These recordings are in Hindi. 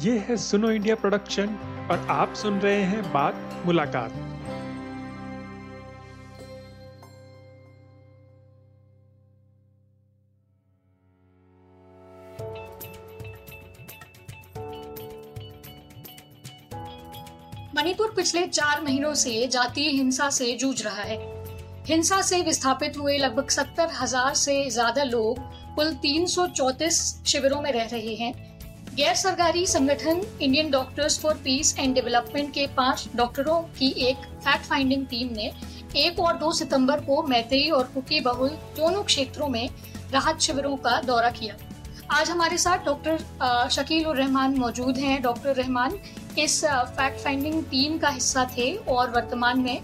ये है सुनो इंडिया प्रोडक्शन और आप सुन रहे हैं बात मुलाकात। मणिपुर पिछले चार महीनों से जातीय हिंसा से जूझ रहा है। हिंसा से विस्थापित हुए लगभग सत्तर हज़ार से ज़्यादा लोग, कुल तीन शिविरों में रह रहे हैं। गैर सरकारी संगठन Indian doctors for peace and development के पाँच डॉक्टरों की एक फैक्ट फाइंडिंग टीम ने एक और दो सितंबर को मैत्री और कुकी बहुल दोनों क्षेत्रों में राहत शिविरों का दौरा किया। आज हमारे साथ डॉक्टर शकील उर रहमान मौजूद हैं। डॉक्टर रहमान, इस फैक्ट फाइंडिंग टीम का हिस्सा थे और वर्तमान में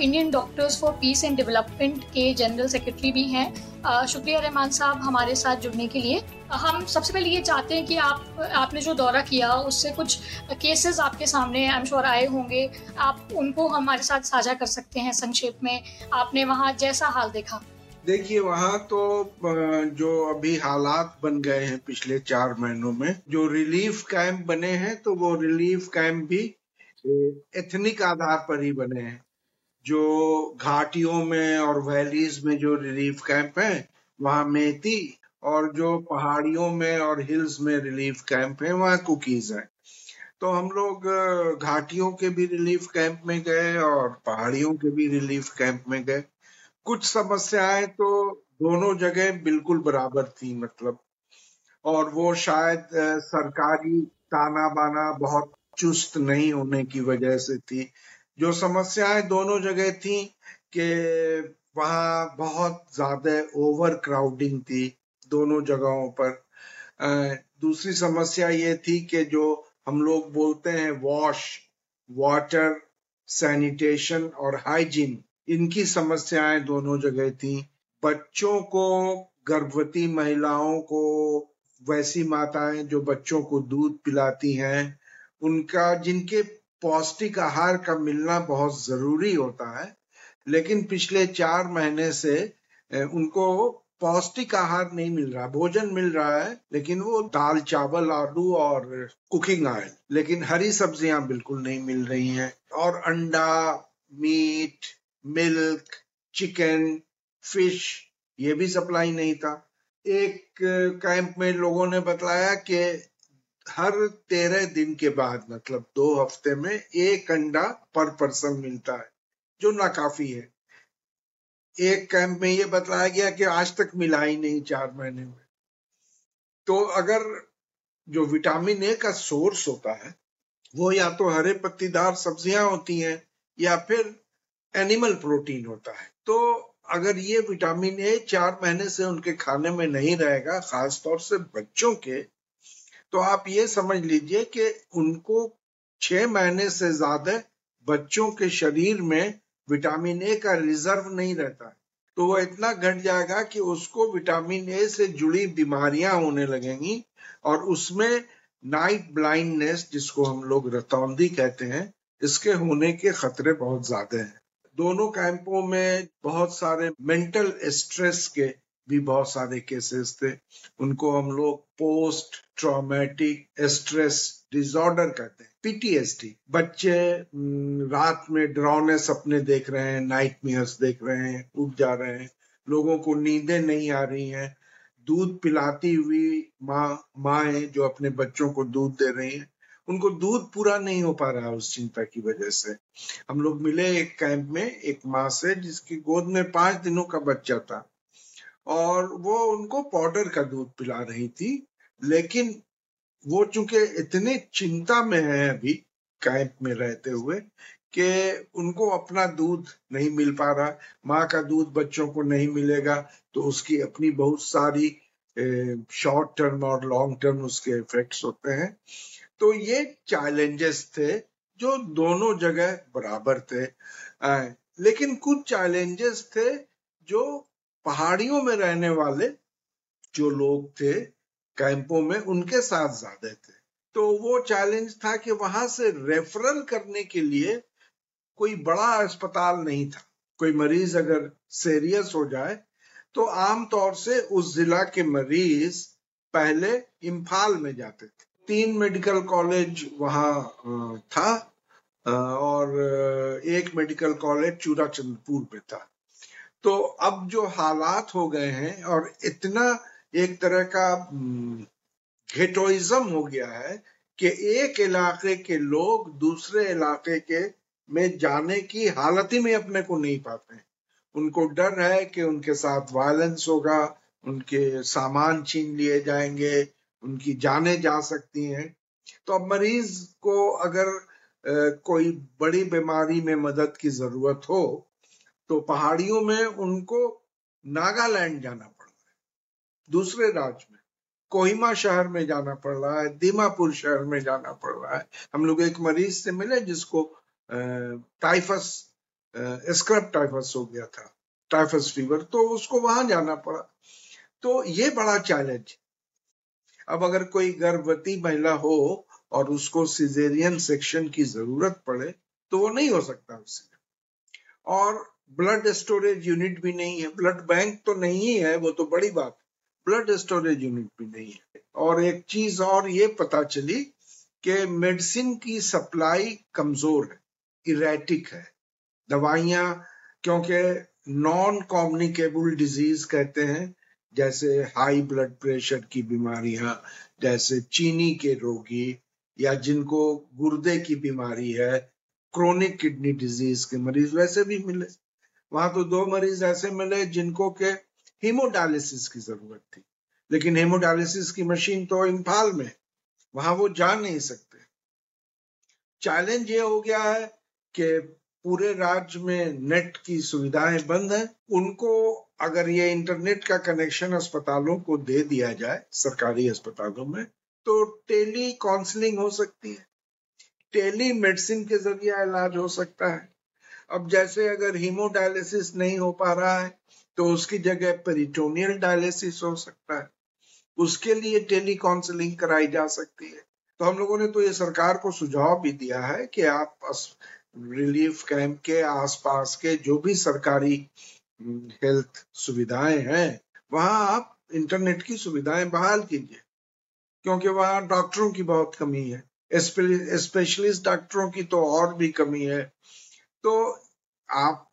Indian doctors for peace and development के जनरल सेक्रेटरी भी हैं। शुक्रिया रहमान साहब हमारे साथ जुड़ने के लिए। हम सबसे पहले ये चाहते हैं कि आप, आपने जो दौरा किया, उससे कुछ केसेस आपके सामने आई एम श्योर आए होंगे। आप उनको हमारे साथ साझा कर सकते हैं संक्षेप में। आपने वहाँ जैसा हाल देखा। देखिए, वहाँ तो जो अभी हालात बन गए हैं पिछले चार महीनों में, जो रिलीफ कैंप बने हैं तो वो रिलीफ कैंप भी एथनिक आधार पर ही बने हैं। जो घाटियों में और वैलीज में जो रिलीफ कैंप है, वहाँ मेती और जो पहाड़ियों में और हिल्स में रिलीफ कैंप है, वहाँ कुकीज है। तो हम लोग घाटियों के भी रिलीफ कैंप में गए और पहाड़ियों के भी रिलीफ कैंप में गए। कुछ समस्याएँ तो दोनों जगह बिल्कुल बराबर थी मतलब। और वो शायद सरकारी ताना बाना बहुत चुस्त नहीं होने की वजह से थी। जो समस्याएँ दोनों जगह थी कि वहाँ बहुत ज़्यादा ओवर क्राउडिंग थी दोनों जगहों पर। दूसरी समस्या ये थी कि जो हम लोग बोलते हैं वॉश वाटर सैनिटेशन और हाइजीन इनकी समस्याएँ दोनों जगह थी। बच्चों को, गर्भवती महिलाओं को, वैसी माताएँ जो बच्चों को दूध पिलाती हैं, उनका, जिनके पौष्टिक आहार का मिलना बहुत ज़रूरी होता है, लेकिन पिछले चार महीने से उनको पौष्टिक आहार नहीं मिल रहा, भोजन मिल रहा है, लेकिन वो दाल, चावल, आलू और कुकिंग ऑयल, लेकिन हरी सब्ज़ियाँ बिल्कुल नहीं मिल रही हैं। और अंडा, मीट, मिल्क, चिकन, फ़िश, ये भी सप्लाई नहीं था। एक कैंप में लोगों ने बताया कि हर तेरह दिन के बाद मतलब दो हफ़्ते में एक अंडा पर पर्सन मिलता है, जो ना काफ़ी है। एक कैंप में ये बताया गया कि आज तक मिला ही नहीं चार महीने में। तो अगर जो विटामिन ए का सोर्स होता है, वो या तो हरे पत्तीदार सब्ज़ियाँ होती हैं, या फिर एनिमल प्रोटीन होता है तो अगर ये विटामिन ए चार महीने से उनके खाने में नहीं रहेगा खास तौर से बच्चों के तो आप ये समझ लीजिए कि उनको छह महीने से ज़्यादा बच्चों के शरीर में विटामिन ए का रिज़र्व नहीं रहता तो वो इतना घट जाएगा कि उसको विटामिन ए से जुड़ी बीमारियाँ होने लगेंगी और उसमें नाइट ब्लाइंडनेस जिसको हम लोग रतौंदी कहते हैं, इसके होने के खतरे बहुत ज़्यादा हैं। दोनों कैंपों में बहुत सारे मेंटल स्ट्रेस के भी बहुत सारे केसेस थे। उनको हम लोग पोस्ट ट्रॉमेटिक स्ट्रेस डिसऑर्डर कहते हैं पीटीएसडी बच्चे रात में डरावने सपने देख रहे हैं नाइट मियर्स देख रहे हैं, उठ जा रहे हैं। लोगों को नींदें नहीं आ रही हैं। दूध पिलाती हुई माँ माँ जो अपने बच्चों को दूध दे रही है। उनको दूध पूरा नहीं हो पा रहा उस चिंता की वजह से। हम लोग मिले एक कैंप में एक माँ से जिसकी गोद में पाँच दिनों का बच्चा था। और वो उनको पाउडर का दूध पिला रही थी, लेकिन वो चूँकि इतने चिंता में है अभी कैंप में रहते हुए कि उनको अपना दूध नहीं मिल पा रहा, माँ का दूध बच्चों को नहीं मिलेगा तो उसकी अपनी बहुत सारी शॉर्ट टर्म और लॉन्ग टर्म उसके इफेक्ट्स होते हैं। तो ये चैलेंजेस थे जो दोनों जगह बराबर थे। लेकिन कुछ चैलेंजेस थे जो पहाड़ियों में रहने वाले जो लोग थे, कैंपों में उनके साथ ज़्यादा थे। तो वो चैलेंज था कि वहाँ से रेफरल करने के लिए कोई बड़ा अस्पताल नहीं था। कोई मरीज़ अगर सीरियस हो जाए तो आमतौर से उस जिला के मरीज़ पहले इम्फाल में जाते थे। तीन मेडिकल कॉलेज वहाँ था और एक मेडिकल कॉलेज चूरा चंद्रपुर में था। तो अब जो हालात हो गए हैं और इतना एक तरह का घेटोइज्म हो गया है कि एक इलाके के लोग दूसरे इलाके के में जाने की हालत ही में अपने को नहीं पाते हैं। उनको डर है कि उनके साथ वायलेंस होगा, उनके सामान छीन लिए जाएँगे, उनकी जाने जा सकती हैं। तो अब मरीज़ को अगर कोई बड़ी बीमारी में मदद की ज़रूरत हो तो पहाड़ियों में उनको नागालैंड जाना पड़ रहा है। दूसरे राज्य में, कोहिमा शहर में जाना पड़ रहा है, दीमापुर शहर में जाना पड़ रहा है। हम लोग एक मरीज़ से मिले जिसको टाइफस स्क्रब टाइफस हो गया था, टाइफस फीवर तो उसको वहाँ जाना पड़ा। तो ये बड़ा चैलेंज। अब अगर कोई गर्भवती महिला हो और उसको सिजेरियन सेक्शन की ज़रूरत पड़े तो वो नहीं हो सकता उससे और ब्लड स्टोरेज यूनिट भी नहीं है। ब्लड बैंक तो नहीं है, वो तो बड़ी बात। ब्लड स्टोरेज यूनिट भी नहीं है। और एक चीज़ और ये पता चली कि मेडिसिन की सप्लाई कमज़ोर है इरेटिक है। दवाइयाँ, क्योंकि नॉन कॉम्युनिकेबल डिज़ीज़ कहते हैं, जैसे हाई ब्लड प्रेशर की बीमारियाँ, जैसे चीनी के रोगी, या जिनको गुर्दे की बीमारी है क्रोनिक किडनी डिज़ीज़ के मरीज़, वैसे भी मिले। वहाँ तो दो मरीज़ ऐसे मिले जिनको के हीमोडायलिसिस की ज़रूरत थी। लेकिन हीमोडायलिसिस की मशीन तो इम्फाल में, वहाँ वो जा नहीं सकते। चैलेंज ये हो गया है कि पूरे राज्य में नेट की सुविधाएँ बंद है। उनको अगर ये इंटरनेट का कनेक्शन अस्पतालों को दे दिया जाए, सरकारी अस्पतालों में तो टेली काउंसलिंग हो सकती है। टेली मेडिसिन के ज़रिए इलाज हो सकता है। अब जैसे अगर हीमोडायलिसिस नहीं हो पा रहा है तो उसकी जगह पेरिटोनियल डायलिसिस हो सकता है। उसके लिए टेली काउंसलिंग कराई जा सकती है। तो हम लोगों ने तो ये सरकार को सुझाव भी दिया है कि आप रिलीफ कैंप के आसपास के जो भी सरकारी हेल्थ सुविधाएँ हैं, वहाँ आप इंटरनेट की सुविधाएँ बहाल कीजिए। क्योंकि वहाँ डॉक्टरों की बहुत कमी है। स्पेशलिस्ट डॉक्टरों की तो और भी कमी है। तो आप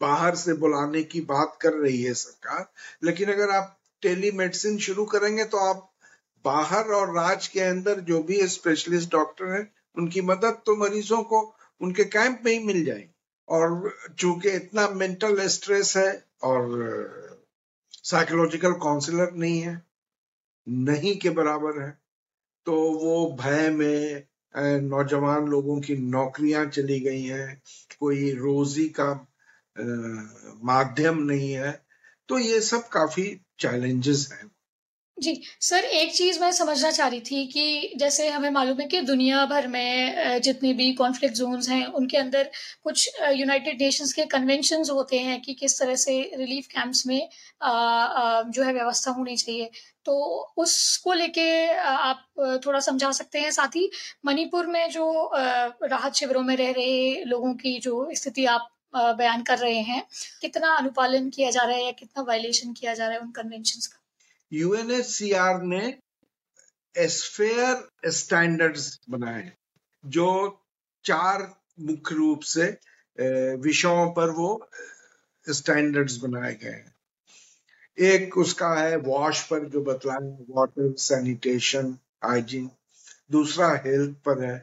बाहर से बुलाने की बात कर रही है सरकार, लेकिन अगर आप टेलीमेडिसिन शुरू करेंगे तो आप बाहर और राज्य के अंदर जो भी स्पेशलिस्ट डॉक्टर हैं, उनकी मदद तो मरीजों को, उनके कैंप में ही मिल जाएगी। और चूँकि इतना मेंटल स्ट्रेस है और साइकोलॉजिकल काउंसलर नहीं है, नहीं के बराबर है तो वो भय में नौजवान लोगों की नौकरियाँ चली गई हैं। कोई रोजी का माध्यम नहीं है। तो ये सब काफ़ी चैलेंजेस हैं। जी, सर, एक चीज़ मैं समझना चाह रही थी कि जैसे हमें मालूम है कि दुनिया भर में जितने भी कॉन्फ्लिक्ट जोन्स हैं, उनके अंदर कुछ यूनाइटेड नेशंस के कन्वेंशंस होते हैं कि किस तरह से रिलीफ कैंप्स में जो है व्यवस्था होनी चाहिए। तो उसको लेके आप थोड़ा समझा सकते हैं। साथ ही मणिपुर में जो राहत शिविरों में रह रहे लोगों की जो स्थिति आप बयान कर रहे हैं, कितना अनुपालन किया जा रहा है या कितना वायलेशन किया जा रहा है उन कन्वेंशन का? यूएनएचसीआर ने एसफेयर स्टैंडर्ड्स बनाए, जो चार मुख्य रूप से विषयों पर वो स्टैंडर्ड्स बनाए गए हैं। एक उसका है वॉश पर जो बतलाए वाटर सैनिटेशन हाइजीन दूसरा हेल्थ पर है,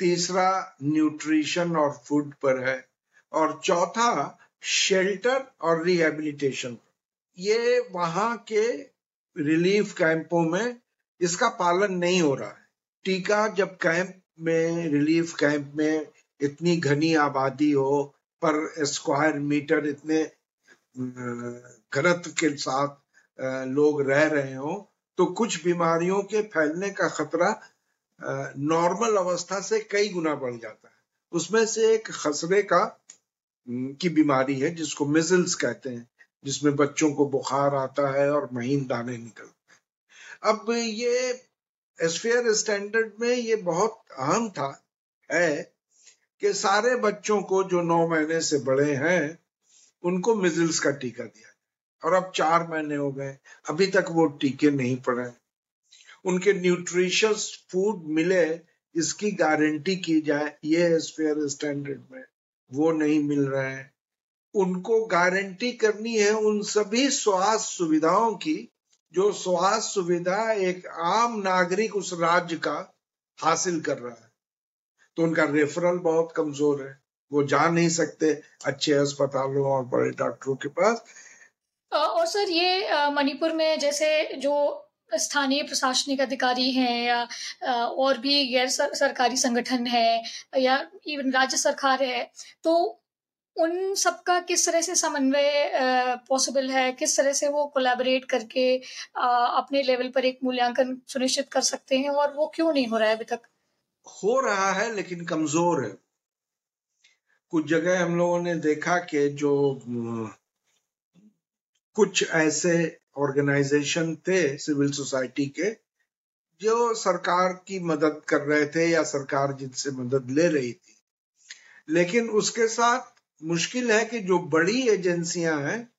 तीसरा न्यूट्रिशन और फ़ूड पर है, और चौथा शेल्टर और रिहेबिलिटेशन ये वहाँ के रिलीफ कैंपों में इसका पालन नहीं हो रहा है। टीका जब कैंप में, रिलीफ कैंप में इतनी घनी आबादी हो, पर स्क्वायर मीटर इतने घनत्व के साथ लोग रह रहे हो तो कुछ बीमारियों के फैलने का खतरा नॉर्मल अवस्था से कई गुना बढ़ जाता है। उसमें से एक खसरे का की बीमारी है, जिसको मिजल्स कहते हैं। जिसमें बच्चों को बुखार आता है और महीन दाने निकलते हैं। अब ये एसफेयर स्टैंडर्ड में ये बहुत अहम था, है कि सारे बच्चों को जो नौ महीने से बड़े हैं, उनको मिजल्स का टीका दिया और अब चार महीने हो गए, अभी तक वो टीके नहीं पड़े उनके न्यूट्रिशियस फ़ूड मिले, इसकी गारंटी की जाए, ये फेयर स्टैंडर्ड में वो नहीं मिल रहा है। उनको गारंटी करनी है उन सभी स्वास्थ्य सुविधाओं की, जो स्वास्थ्य सुविधा एक आम नागरिक उस राज्य का हासिल कर रहा है। तो उनका रेफरल बहुत कमज़ोर है। वो जा नहीं सकते अच्छे अस्पतालों और बड़े डॉक्टरों के पास। और सर ये मणिपुर में जैसे जो स्थानीय प्रशासनिक अधिकारी हैं या और भी गैर सरकारी संगठन है या इवन राज्य सरकार है तो उन सबका किस तरह से समन्वय पॉसिबल है? किस तरह से वो कोलैबोरेट करके आ, अपने लेवल पर एक मूल्यांकन सुनिश्चित कर सकते हैं और वो क्यों नहीं हो रहा है अभी तक? हो रहा है लेकिन कमज़ोर है। कुछ जगह हम लोगों ने देखा कि जो कुछ ऐसे ऑर्गेनाइजेशन थे सिविल सोसाइटी के जो सरकार की मदद कर रहे थे या सरकार जिनसे मदद ले रही थी। लेकिन उसके साथ मुश्किल है कि जो बड़ी एजेंसियाँ हैं,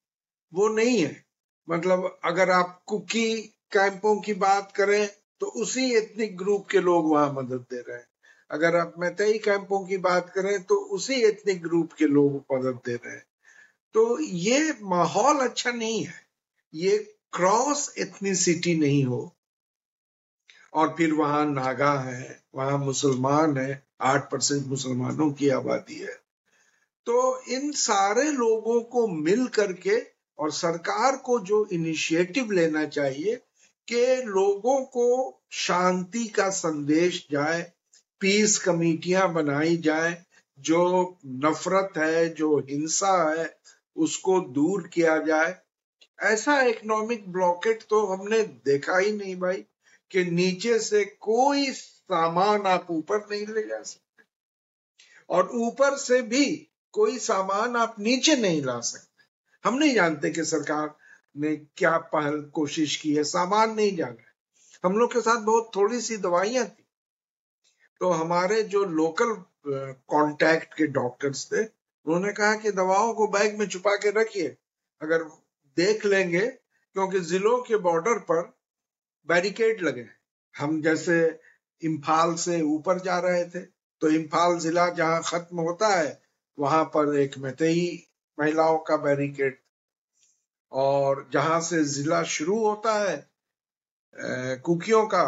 वो नहीं है। मतलब अगर आप कुकी कैंपों की बात करें तो उसी एथनिक ग्रुप के लोग वहाँ मदद दे रहे हैं। अगर आप मैतई कैंपों की बात करें तो उसी एथनिक ग्रुप के लोग मदद दे रहे हैं। तो ये माहौल अच्छा नहीं है। ये क्रॉस एथनिसिटी नहीं हो। और फिर वहाँ नागा है, वहाँ मुसलमान है, आठ परसेंट मुसलमानों की आबादी है। तो इन सारे लोगों को मिल करके और सरकार को जो इनिशिएटिव लेना चाहिए कि लोगों को शांति का संदेश जाए पीस कमेटियाँ बनाई जाए, जो नफरत है, जो हिंसा है, उसको दूर किया जाए। ऐसा इकोनॉमिक ब्लॉकेट तो हमने देखा ही नहीं भाई, कि नीचे से कोई सामान आप ऊपर नहीं ले जा सकते। और ऊपर से भी कोई सामान आप नीचे नहीं ला सकते। हम नहीं जानते कि सरकार ने क्या पहल कोशिश की है, सामान नहीं जाना हम लोग के साथ बहुत थोड़ी सी दवाइयाँ थी। तो हमारे जो लोकल कांटेक्ट के डॉक्टर्स थे, उन्होंने कहा कि दवाओं को बैग में छुपा के रखिए। अगर देख लेंगे, क्योंकि जिलों के बॉर्डर पर बैरिकेड लगे हम जैसे इम्फाल से ऊपर जा रहे थे तो इम्फाल जिला जहाँ खत्म होता है वहाँ पर एक मैतई महिलाओं का बैरिकेड और जहाँ से जिला शुरू होता है कुकियों का,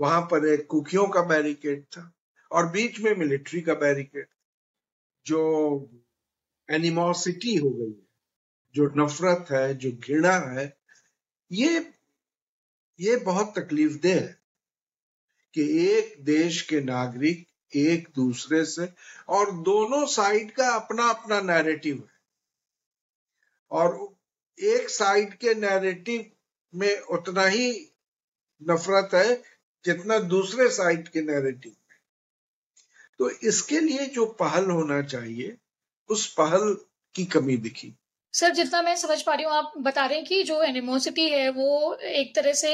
वहाँ पर एक कुकियों का बैरिकेड था और बीच में मिलिट्री का बैरिकेड जो एनिमोसिटी हो गई है, जो नफरत है, जो घृणा है, ये ये बहुत तकलीफ़ दे है कि एक देश के नागरिक एक दूसरे से, और दोनों साइड का अपना अपना नैरेटिव है। और एक साइड के नैरेटिव में उतना ही नफरत है जितना दूसरे साइड के नैरेटिव में। तो इसके लिए जो पहल होना चाहिए, उस पहल की कमी दिखी। सर जितना मैं समझ पा रही हूँ आप बता रहे हैं कि जो एनिमोसिटी है वो एक तरह से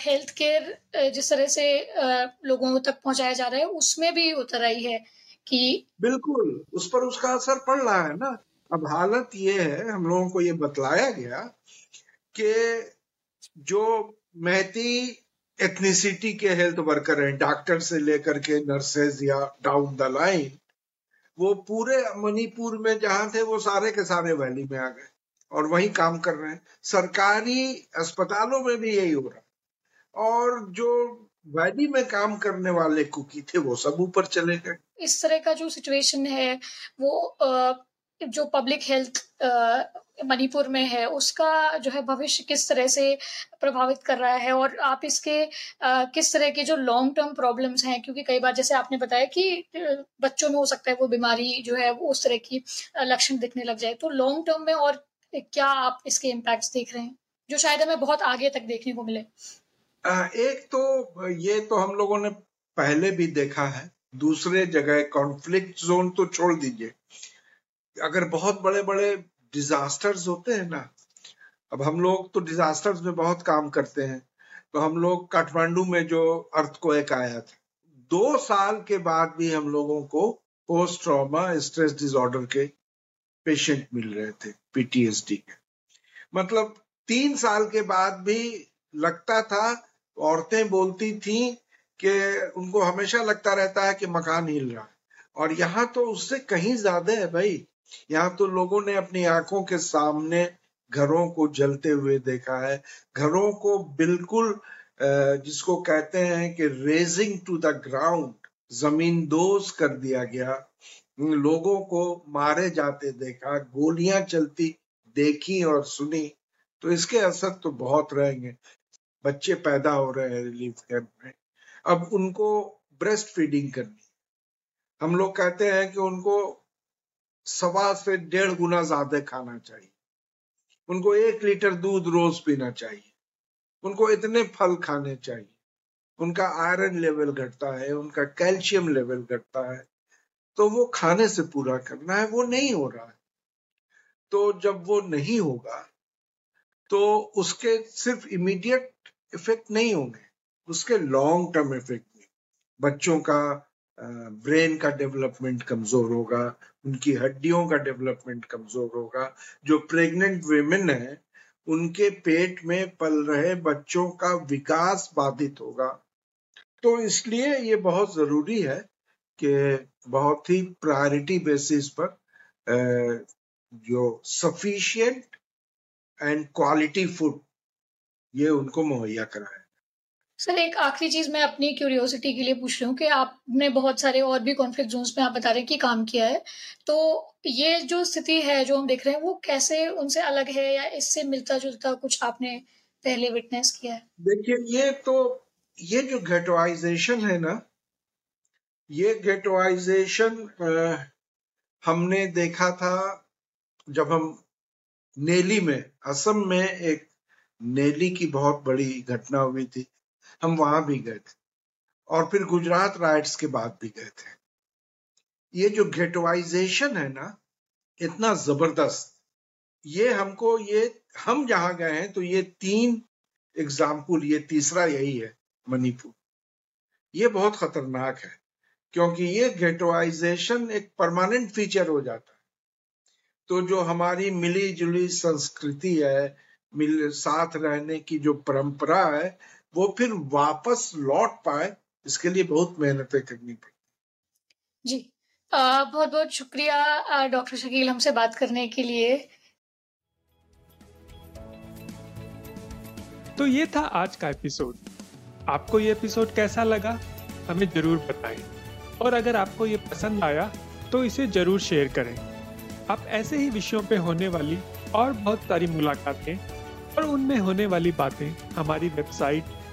हेल्थ केयर जिस तरह से आ, लोगों तक पहुँचाया जा रहा है उसमें भी उतर आई है कि बिल्कुल उस पर उसका असर पड़ रहा है ना। अब हालत ये है हम लोगों को ये बतलाया गया कि जो महती एथनिसिटी के हेल्थ वर्कर हैं डॉक्टर से लेकर के नर्सेज या डाउन द लाइन वो पूरे मणिपुर में जहाँ थे, वो सारे के सारे वैली में आ गए और वही काम कर रहे हैं। सरकारी अस्पतालों में भी यही हो रहा और जो वैली में काम करने वाले कुकी थे, वो सब ऊपर चले गए। इस तरह का जो सिचुएशन है, वो जो पब्लिक हेल्थ मणिपुर में है उसका जो है भविष्य किस तरह से प्रभावित कर रहा है और आप इसके आ, किस तरह के जो लॉन्ग टर्म प्रॉब्लम्स हैं? क्योंकि कई बार जैसे आपने बताया कि बच्चों में हो सकता है वो बीमारी जो है वो उस तरह की लक्षण दिखने लग जाए। तो लॉन्ग टर्म में और क्या आप इसके इम्पैक्ट देख रहे हैं? जो शायद हमें बहुत आगे तक देखने को मिले। एक तो ये तो हम लोगों ने पहले भी देखा है। दूसरे जगह कॉन्फ्लिक्ट जोन तो छोड़ दीजिए। अगर बहुत बड़े बड़े डिजास्टर्स होते हैं ना। अब हम लोग तो डिजास्टर्स में बहुत काम करते हैं। तो हम लोग काठमांडू में जो अर्थ को एक आया था, दो साल के बाद भी हम लोगों को पोस्ट ट्रॉमा स्ट्रेस डिसऑर्डर के पेशेंट मिल रहे थे पीटीएसडी के। मतलब तीन साल के बाद भी लगता था, औरतें बोलती थी कि उनको हमेशा लगता रहता है कि मकान हिल रहा है। और यहाँ तो उससे कहीं ज़्यादा है भाई। यहाँ तो लोगों ने अपनी आँखों के सामने घरों को जलते हुए देखा है। घरों को बिल्कुल जिसको कहते हैं कि रेजिंग टू द ग्राउंड ज़मीन दोज कर दिया गया। लोगों को मारे जाते देखा, गोलियाँ चलती, देखी और सुनी। तो इसके असर तो बहुत रहेंगे। बच्चे पैदा हो रहे हैं रिलीफ कैंप में। अब उनको ब्रेस्ट फीडिंग करनी हम लोग कहते हैं कि उनको सवा से डेढ़ गुना ज़्यादा खाना चाहिए। उनको एक लीटर दूध रोज पीना चाहिए। उनको इतने फल खाने चाहिए। उनका आयरन लेवल घटता है, उनका कैल्शियम लेवल घटता है। तो वो खाने से पूरा करना है, वो नहीं हो रहा है। तो जब वो नहीं होगा तो उसके सिर्फ़ इमीडिएट इफ़ेक्ट नहीं होंगे। उसके लॉन्ग टर्म इफ़ेक्ट में बच्चों का ब्रेन का डेवलपमेंट कमज़ोर होगा, उनकी हड्डियों का डेवलपमेंट कमज़ोर होगा। जो प्रेग्नेंट वेमेन है, उनके पेट में पल रहे बच्चों का विकास बाधित होगा। तो इसलिए ये बहुत ज़रूरी है कि बहुत ही प्रायोरिटी बेसिस पर जो सफिशियंट एंड क्वालिटी फ़ूड ये उनको मुहैया कराए। सर, एक आखिरी चीज़ मैं अपनी क्यूरियोसिटी के लिए पूछ रही हूँ कि आपने बहुत सारे और भी कॉन्फ्लिक्ट जोन्स में आप बता रहे हैं कि काम किया है। तो ये जो स्थिति है, जो हम देख रहे हैं, वो कैसे उनसे अलग है या इससे मिलता जुलता कुछ आपने पहले विटनेस किया है? देखिए, ये तो ये जो गेटोइजेशन है ना, ये गेटोइजेशन हमने देखा था जब हम नेली में असम में एक नेली की बहुत बड़ी घटना हुई थी। हम वहाँ भी गए थे। और फिर गुजरात राइट्स के बाद भी गए थे। ये जो गेटोइजेशन है ना, इतना ज़बरदस्त। ये हमको, ये हम जहाँ गए हैं तो ये तीन एग्ज़ाम्पल ये तीसरा यही है, मणिपुर। ये बहुत खतरनाक है, क्योंकि ये गेटोइजेशन एक परमानेंट फीचर हो जाता है। तो जो हमारी मिली जुली संस्कृति है, मिल, साथ रहने की जो परंपरा है वो फिर वापस लौट पाए इसके लिए बहुत मेहनतें करनी पड़ती जी बहुत बहुत शुक्रिया डॉक्टर शकील हमसे बात करने के लिए। तो ये था आज का एपिसोड। आपको ये एपिसोड कैसा लगा हमें ज़रूर बताएँ। और अगर आपको ये पसंद आया तो इसे ज़रूर शेयर करें। आप ऐसे ही विषयों पे होने वाली और बहुत सारी मुलाकातें और उनमें होने वाली बातें हमारी वेबसाइट